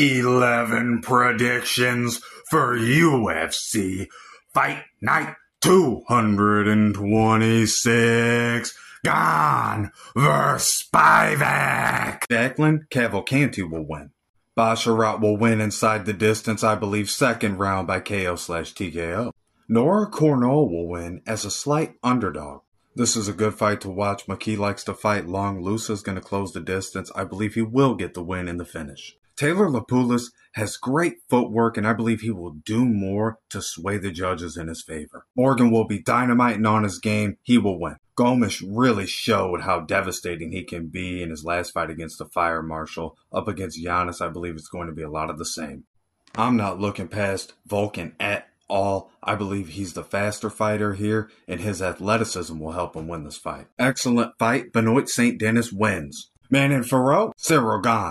11 predictions for UFC Fight Night 226. Gane versus Spivac. Declan Cavalcanti will win. Basharat will win inside the distance, I believe, second round by KO slash TKO. Nora Cornolle will win as a slight underdog. This is a good fight to watch. McKee likes to fight long. Loosa is going to close the distance. I believe he will get the win in the finish. Taylor Lapilus has great footwork, and I believe he will do more to sway the judges in his favor. Morgan will be dynamiting on his game. He will win. Gomis really showed how devastating he can be in his last fight against the Fire Marshal. Up against Yanis, I believe it's going to be a lot of the same. I'm not looking past Volkan at all. I believe he's the faster fighter here, and his athleticism will help him win this fight. Excellent fight. Benoit St. Denis wins. Manon Fiorot, Ciryl Gane.